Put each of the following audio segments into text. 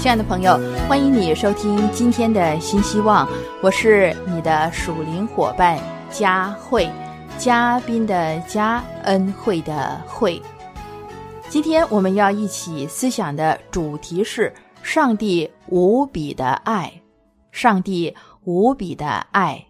亲爱的朋友，欢迎你收听今天的新希望，我是你的属灵伙伴佳慧，嘉宾的嘉，恩惠的惠。今天我们要一起思想的主题是上帝无比的爱，上帝无比的爱。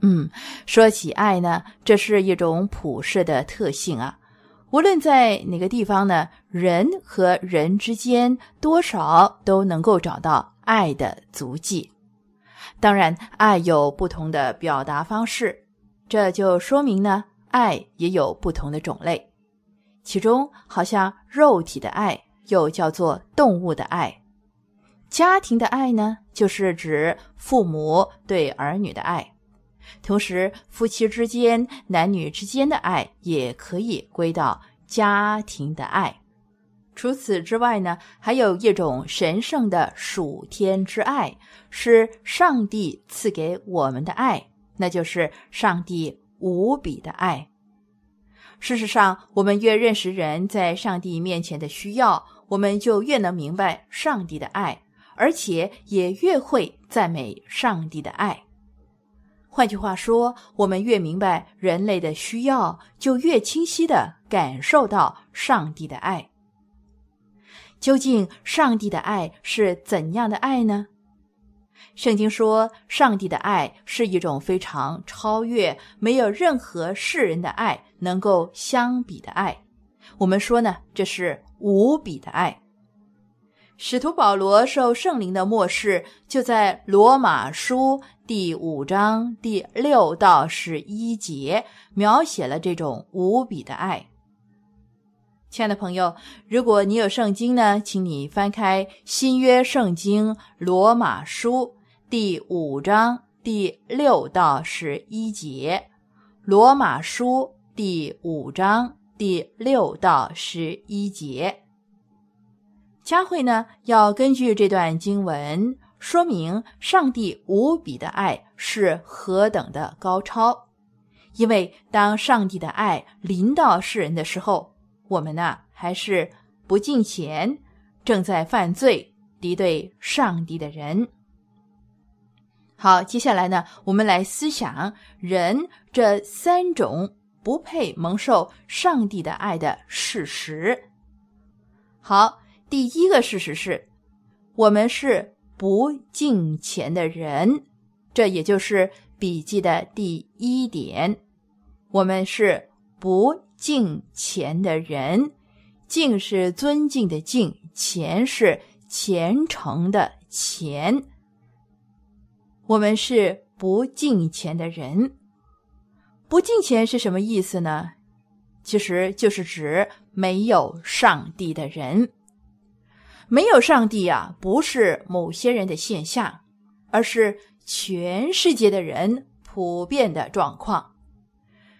嗯，说起爱呢，这是一种普世的特性啊。无论在哪个地方呢，人和人之间多少都能够找到爱的足迹。当然，爱有不同的表达方式，这就说明呢，爱也有不同的种类。其中，好像肉体的爱又叫做动物的爱；家庭的爱呢，就是指父母对儿女的爱。同时，夫妻之间、男女之间的爱也可以归到家庭的爱。除此之外呢，还有一种神圣的属天之爱，是上帝赐给我们的爱，那就是上帝无比的爱。事实上，我们越认识人在上帝面前的需要，我们就越能明白上帝的爱，而且也越会赞美上帝的爱。换句话说，我们越明白人类的需要，就越清晰的感受到上帝的爱。究竟上帝的爱是怎样的爱呢？圣经说，上帝的爱是一种非常超越、没有任何世人的爱能够相比的爱。我们说呢，这是无比的爱。使徒保罗受圣灵的漠视，就在罗马书第五章第六到十一节描写了这种无比的爱。亲爱的朋友，如果你有圣经呢，请你翻开新约圣经罗马书第五章第六到十一节。罗马书第五章第六到十一节。佳慧呢，要根据这段经文说明上帝无比的爱是何等的高超。因为当上帝的爱临到世人的时候，我们呢还是不敬虔，正在犯罪，敌对上帝的人。好，接下来呢，我们来思想人这三种不配蒙受上帝的爱的事实。好。第一个事实是，我们是不敬虔的人，这也就是笔记的第一点。我们是不敬虔的人，敬是尊敬的敬，虔是虔诚的虔。我们是不敬虔的人，不敬虔是什么意思呢？其实就是指没有上帝的人。没有上帝啊，不是某些人的现象，而是全世界的人普遍的状况。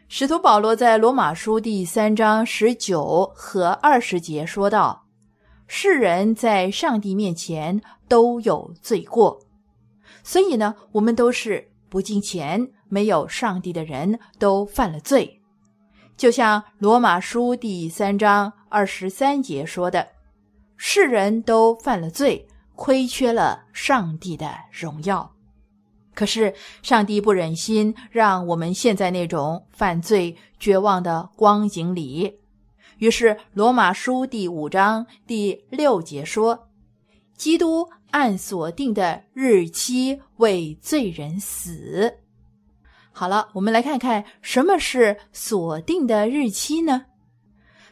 使徒保罗在罗马书第三章十九和二十节说道：“世人在上帝面前都有罪过，所以呢，我们都是不敬虔、没有上帝的人，都犯了罪。就像罗马书第三章二十三节说的。”世人都犯了罪，亏缺了上帝的荣耀。可是上帝不忍心让我们陷在那种犯罪绝望的光景里，于是罗马书第五章第六节说：“基督按所定的日期为罪人死。”好了，我们来看看什么是所定的日期呢？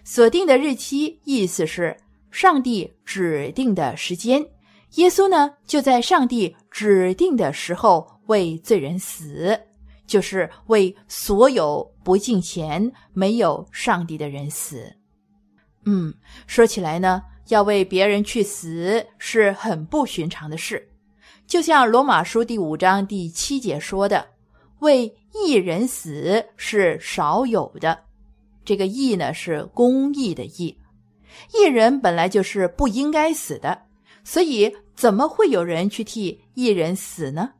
所定的日期意思是。上帝指定的时间，耶稣呢就在上帝指定的时候为罪人死，就是为所有不敬虔、没有上帝的人死。嗯，说起来呢，要为别人去死是很不寻常的事，就像罗马书第五章第七节说的：“为一人死是少有的。”这个“义”呢是公义的“义”。一人本来就是不应该死的，所以怎么会有人去替一人死呢？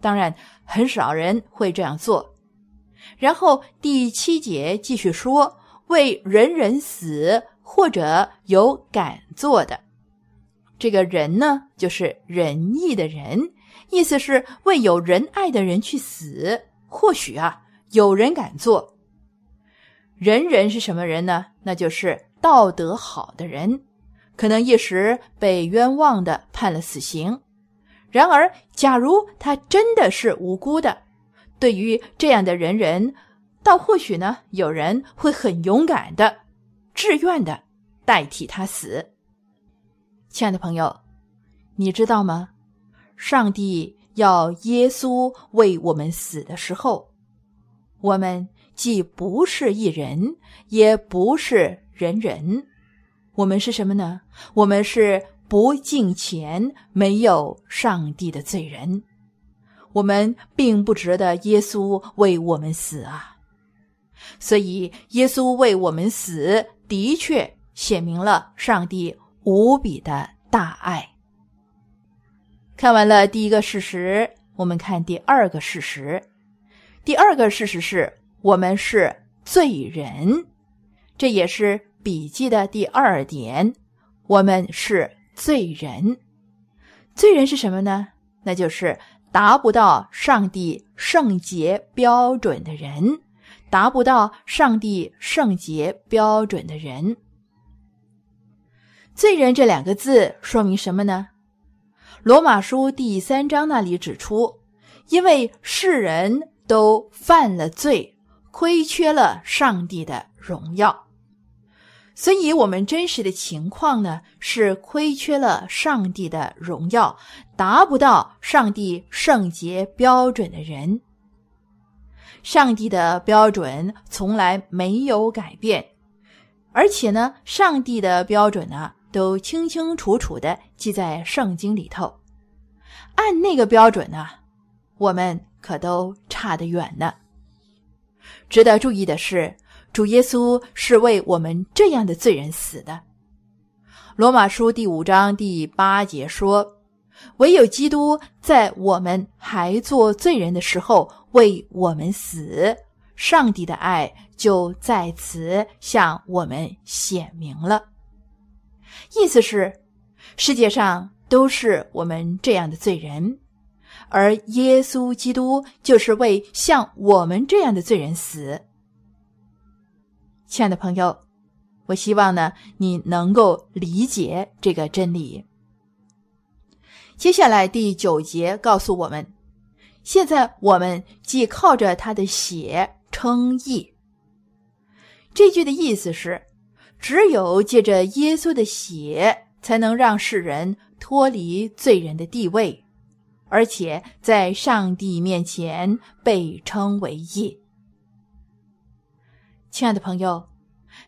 当然，很少人会这样做。然后第七节继续说：“为人人死，或者有敢做的。”这个人呢，就是仁义的人，意思是为有仁爱的人去死。或许啊，有人敢做。仁人是什么人呢？那就是道德好的人，可能一时被冤枉的判了死刑。然而，假如他真的是无辜的，对于这样的人人，倒或许呢，有人会很勇敢的、自愿的代替他死。亲爱的朋友，你知道吗？上帝要耶稣为我们死的时候，我们既不是一人，也不是人人，我们是什么呢？我们是不敬虔、没有上帝的罪人。我们并不值得耶稣为我们死啊！所以，耶稣为我们死，的确显明了上帝无比的大爱。看完了第一个事实，我们看第二个事实。第二个事实是我们是罪人，这也是笔记的第二点。我们是罪人，罪人是什么呢？那就是达不到上帝圣洁标准的人。达不到上帝圣洁标准的人，罪人这两个字说明什么呢？罗马书第三章那里指出，因为世人都犯了罪，亏缺了上帝的荣耀，所以我们真实的情况呢是亏缺了上帝的荣耀，达不到上帝圣洁标准的人。上帝的标准从来没有改变，而且呢，上帝的标准呢都清清楚楚的记在圣经里头。按那个标准呢，我们可都差得远呢。值得注意的是，主耶稣是为我们这样的罪人死的。罗马书第五章第八节说。唯有基督在我们还做罪人的时候为我们死，上帝的爱就在此向我们显明了。意思是，世界上都是我们这样的罪人，而耶稣基督就是为像我们这样的罪人死。亲爱的朋友，我希望呢你能够理解这个真理。接下来第九节告诉我们，现在我们既靠着他的血称义。这句的意思是，只有借着耶稣的血，才能让世人脱离罪人的地位，而且在上帝面前被称为义。亲爱的朋友，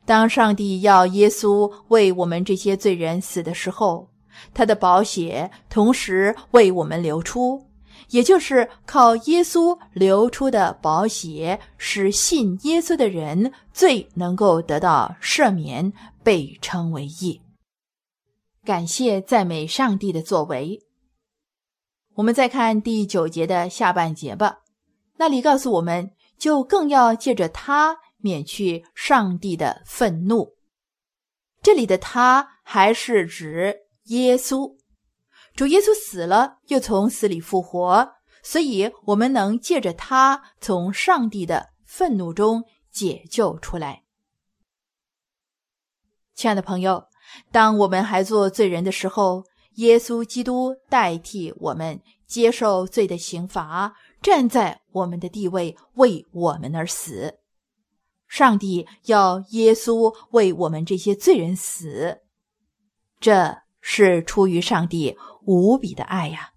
当上帝要耶稣为我们这些罪人死的时候。他的宝血同时为我们流出，也就是靠耶稣流出的宝血，使信耶稣的人最能够得到赦免，被称为义。感谢赞美上帝的作为。我们再看第九节的下半节吧，那里告诉我们，就更要借着他免去上帝的愤怒。这里的他还是指。耶稣，主耶稣死了，又从死里复活，所以我们能借着他从上帝的愤怒中解救出来。亲爱的朋友，当我们还做罪人的时候，耶稣基督代替我们接受罪的刑罚，站在我们的地位为我们而死。上帝要耶稣为我们这些罪人死，这。是出于上帝无比的爱呀。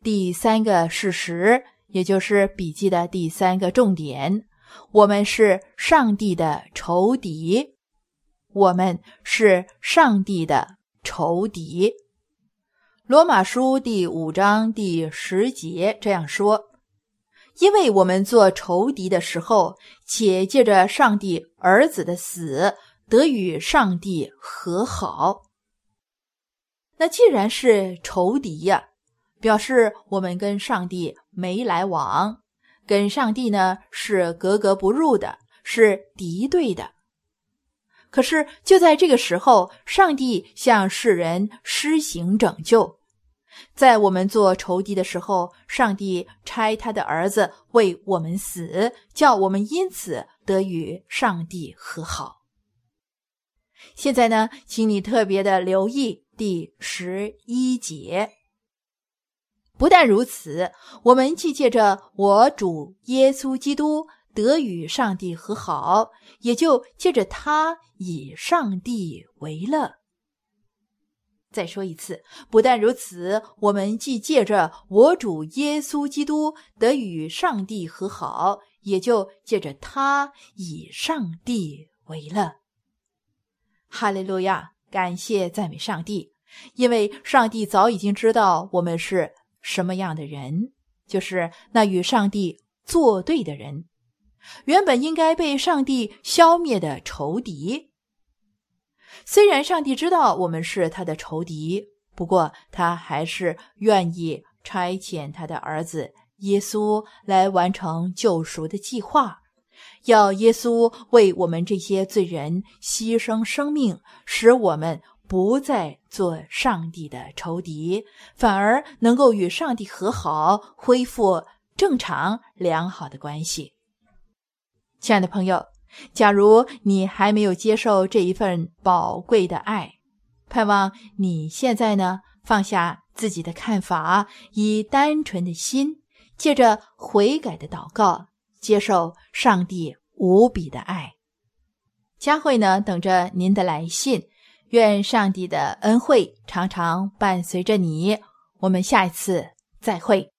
第三个事实，也就是笔记的第三个重点，我们是上帝的仇敌。我们是上帝的仇敌。罗马书第五章第十节这样说：“因为我们做仇敌的时候，且借着上帝儿子的死。”得与上帝和好。那既然是仇敌呀，表示我们跟上帝没来往，跟上帝呢是格格不入的，是敌对的。可是就在这个时候，上帝向世人施行拯救。在我们做仇敌的时候，上帝差他的儿子为我们死，叫我们因此得与上帝和好。现在呢，请你特别的留意第十一节。不但如此，我们既借着我主耶稣基督得与上帝和好，也就借着他以上帝为乐。再说一次，不但如此，我们既借着我主耶稣基督得与上帝和好，也就借着他以上帝为乐。哈利路亚！感谢赞美上帝，因为上帝早已经知道我们是什么样的人，就是那与上帝作对的人，原本应该被上帝消灭的仇敌。虽然上帝知道我们是他的仇敌，不过他还是愿意差遣他的儿子耶稣来完成救赎的计划，要耶稣为我们这些罪人牺牲生命，使我们不再做上帝的仇敌，反而能够与上帝和好，恢复正常良好的关系。亲爱的朋友。假如你还没有接受这一份宝贵的爱，盼望你现在呢放下自己的看法，以单纯的心，借着悔改的祷告，接受上帝无比的爱。佳慧呢等着您的来信，愿上帝的恩惠常常伴随着你。我们下一次再会。